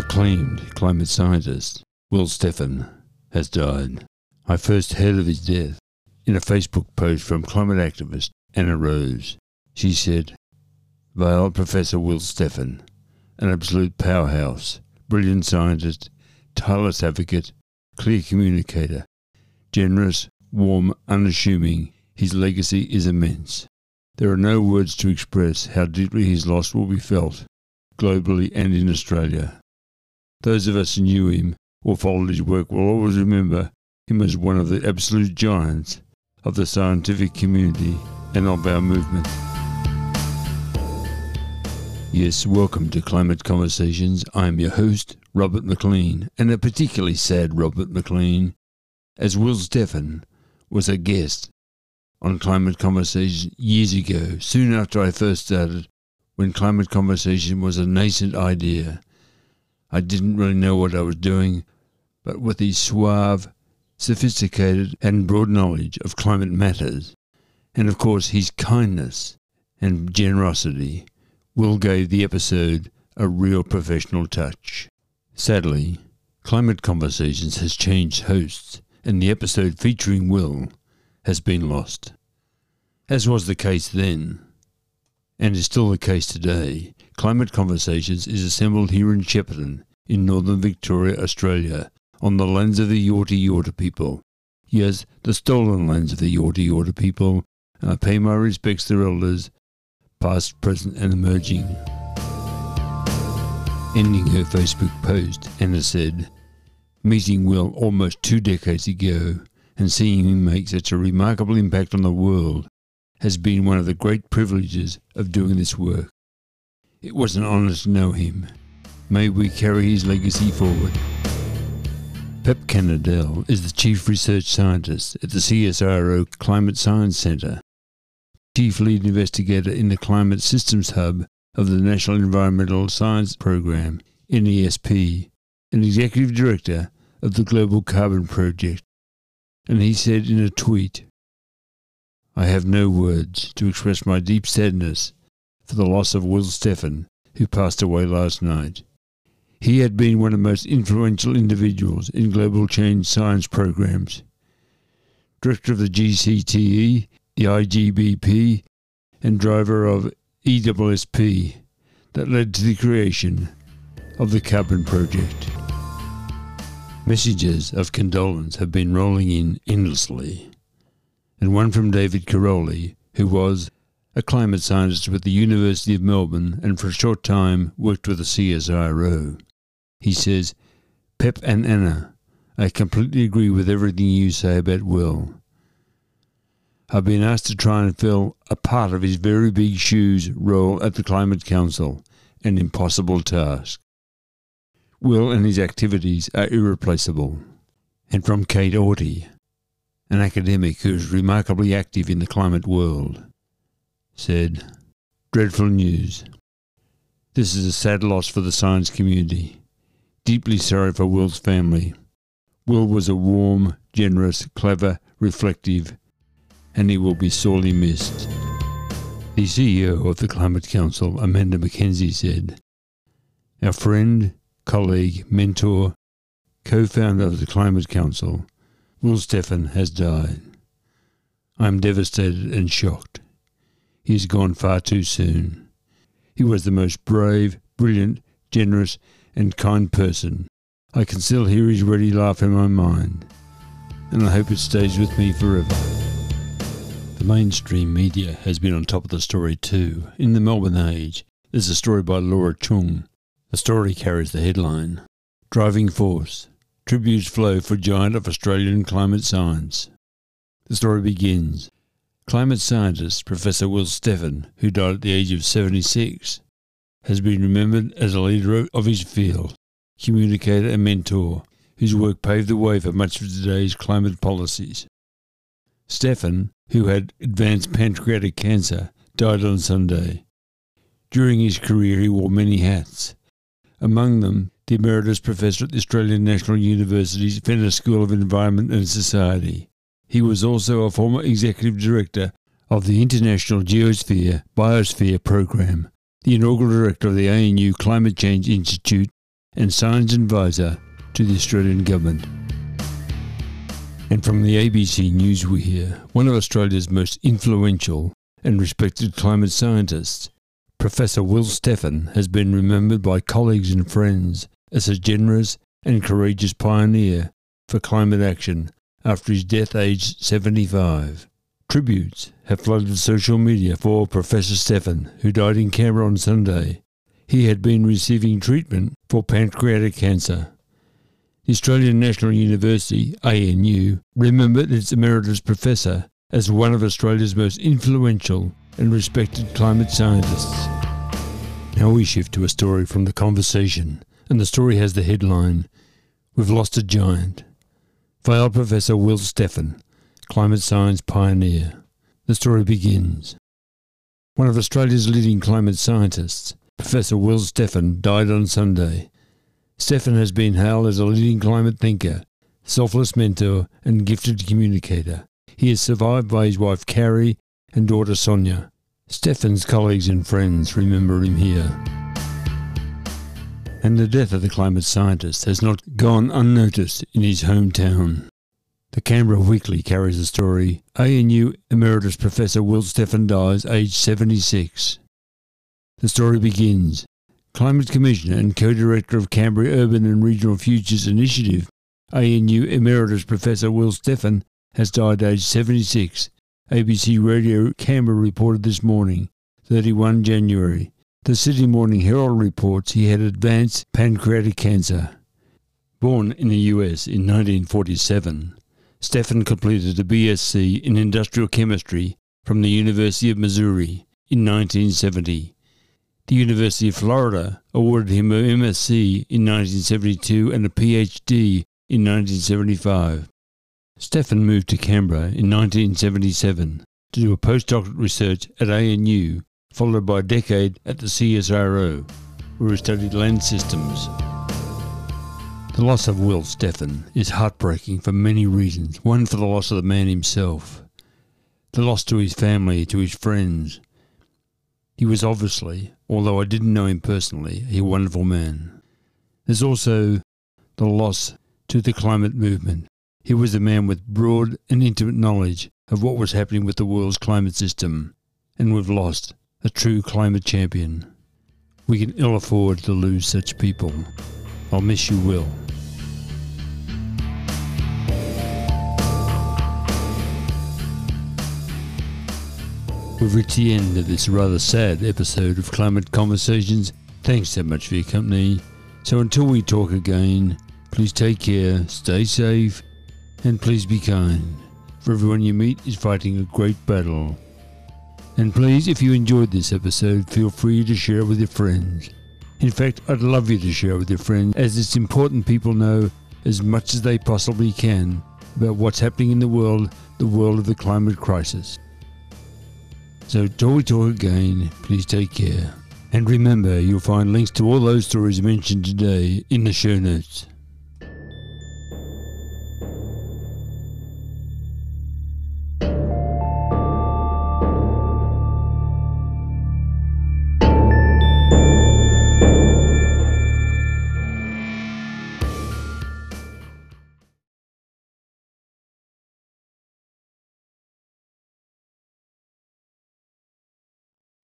Acclaimed climate scientist Will Steffen has died. I first heard of his death in a Facebook post from climate activist Anna Rose. She said, Vale Professor Will Steffen, an absolute powerhouse, brilliant scientist, tireless advocate, clear communicator, generous, warm, unassuming, his legacy is immense. There are no words to express how deeply his loss will be felt, globally and in Australia. Those of us who knew him or followed his work will always remember him as one of the absolute giants of the scientific community and of our movement. Yes, welcome to Climate Conversations. I am your host, Robert McLean, and a particularly sad Robert McLean, as Will Steffen was a guest on Climate Conversations years ago, soon after I first started, when Climate Conversation was a nascent idea. I didn't really know what I was doing, but with his suave, sophisticated, and broad knowledge of climate matters, and of course his kindness and generosity, Will gave the episode a real professional touch. Sadly, Climate Conversations has changed hosts, and the episode featuring Will has been lost. As was the case then, and is still the case today, Climate Conversations is assembled here in Shepparton, in northern Victoria, Australia, on the lands of the Yorta Yorta people. Yes, the stolen lands of the Yorta Yorta people. I pay my respects to their elders, past, present, and emerging. Ending her Facebook post, Anna said, Meeting Will almost two decades ago and seeing him make such a remarkable impact on the world has been one of the great privileges of doing this work. It was an honour to know him. May we carry his legacy forward. Pep Canadell is the Chief Research Scientist at the CSIRO Climate Science Centre, Chief Lead Investigator in the Climate Systems Hub of the National Environmental Science Program, NESP, and Executive Director of the Global Carbon Project and he said in a tweet, I have no words to express my deep sadness for the loss of Will Steffen, who passed away last night. He had been one of the most influential individuals in global change science programs. Director of the GCTE, the IGBP, and driver of EWSP that led to the creation of the Carbon Project. Messages of condolence have been rolling in endlessly, and one from David Karoly, who was a climate scientist with the University of Melbourne and for a short time worked with the CSIRO. He says, Pep and Anna, I completely agree with everything you say about Will. I've been asked to try and fill a part of his very big shoes role at the Climate Council, an impossible task. Will and his activities are irreplaceable. And from Kate Auty, an academic who is remarkably active in the climate world, said, Dreadful news. This is a sad loss for the science community. Deeply sorry for Will's family. Will was a warm, generous, clever, reflective, and he will be sorely missed. The CEO of the Climate Council, Amanda McKenzie, said, Our friend, colleague, mentor, co founder of the Climate Council, Will Steffen, has died. I am devastated and shocked. He has gone far too soon. He was the most brave, brilliant, generous, and kind person. I can still hear his ready laugh in my mind, and I hope it stays with me forever. The mainstream media has been on top of the story too. In the Melbourne Age, there's a story by Laura Chung the story carries the headline Driving Force Tributes Flow for Giant of Australian Climate Science. The story begins Climate scientist Professor Will Steffen, who died at the age of 76, has been remembered as a leader of his field, communicator and mentor, whose work paved the way for much of today's climate policies. Steffen, who had advanced pancreatic cancer, died on Sunday. During his career, he wore many hats among them the Emeritus Professor at the Australian National University's Fenner School of Environment and Society. He was also a former Executive Director of the International Geosphere Biosphere Program, the inaugural Director of the ANU Climate Change Institute, and Science Advisor to the Australian Government. And from the ABC News, we hear one of Australia's most influential and respected climate scientists, Professor Will Steffen, has been remembered by colleagues and friends as a generous and courageous pioneer for climate action after his death aged 75. Tributes have flooded social media for Professor Steffen, who died in Canberra on Sunday. He had been receiving treatment for pancreatic cancer. The Australian National University, ANU, remembered its emeritus professor as one of Australia's most influential and respected climate scientists. Now we shift to a story from The Conversation, and the story has the headline We've Lost a Giant. Vale Professor Will Steffen climate science pioneer. The story begins. One of Australia's leading climate scientists, Professor Will Steffen, died on Sunday. Steffen has been hailed as a leading climate thinker, selfless mentor, and gifted communicator. He is survived by his wife Carrie and daughter Sonia. Steffen's colleagues and friends remember him here. And the death of the climate scientist has not gone unnoticed in his hometown. The Canberra Weekly carries the story ANU Emeritus Professor Will Steffen dies aged 76. The story begins Climate Commissioner and co-director of Canberra Urban and Regional Futures Initiative, ANU Emeritus Professor Will Steffen, has died aged 76. ABC Radio Canberra reported this morning, 31 January. The Sydney Morning Herald reports he had advanced pancreatic cancer. Born in the US in 1947, Steffen completed a BSc in Industrial Chemistry from the University of Missouri in 1970. The University of Florida awarded him a MSc in 1972 and a PhD in 1975. Steffen moved to Canberra in 1977 to do a postdoctoral research at ANU, followed by a decade at the CSIRO, where he studied land systems. The loss of Will Steffen is heartbreaking for many reasons. One, for the loss of the man himself, the loss to his family, to his friends. He was obviously, although I didn't know him personally, a wonderful man. There's also the loss to the climate movement. He was a man with broad and intimate knowledge of what was happening with the world's climate system, and we've lost a true climate champion. We can ill afford to lose such people. I'll miss you, Will. We've reached the end of this rather sad episode of Climate Conversations. Thanks so much for your company. So until we talk again, please take care, stay safe, and please be kind. For everyone you meet is fighting a great battle. And please, if you enjoyed this episode, feel free to share it with your friends. In fact, I'd love you to share it with your friends, as it's important people know as much as they possibly can about what's happening in the world, the world of the climate crisis. So, till we talk again, please take care. And remember, you'll find links to all those stories mentioned today in the show notes.